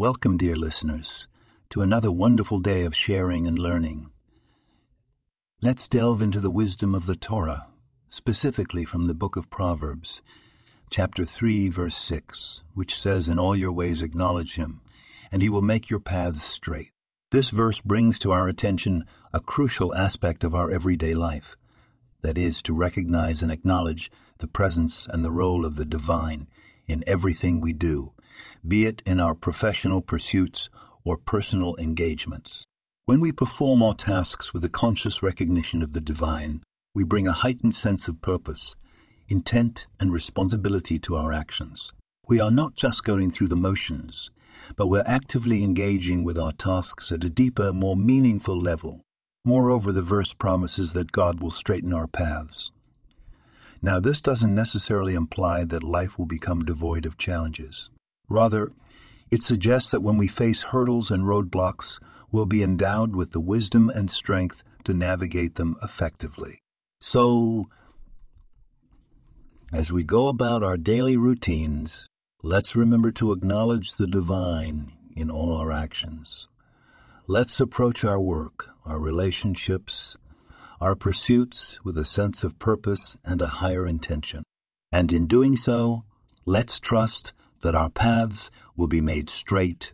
Welcome, dear listeners, to another wonderful day of sharing and learning. Let's delve into the wisdom of the Torah, specifically from the book of Proverbs, chapter 3, verse 6, which says, In all your ways acknowledge him, and he will make your paths straight. This verse brings to our attention a crucial aspect of our everyday life that is, to recognize and acknowledge the presence and the role of the divine in everything we do, be it in our professional pursuits or personal engagements. When we perform our tasks with a conscious recognition of the divine, we bring a heightened sense of purpose, intent, and responsibility to our actions. We are not just going through the motions, but we're actively engaging with our tasks at a deeper, more meaningful level. Moreover, the verse promises that God will straighten our paths. Now, this doesn't necessarily imply that life will become devoid of challenges. Rather, it suggests that when we face hurdles and roadblocks, we'll be endowed with the wisdom and strength to navigate them effectively. So, as we go about our daily routines, let's remember to acknowledge the divine in all our actions. Let's approach our work, our relationships, our pursuits with a sense of purpose and a higher intention. And in doing so, let's trust that our paths will be made straight,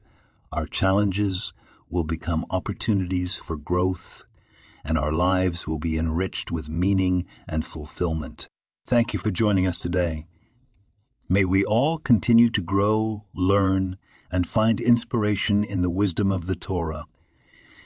our challenges will become opportunities for growth, and our lives will be enriched with meaning and fulfillment. Thank you for joining us today. May we all continue to grow, learn, and find inspiration in the wisdom of the Torah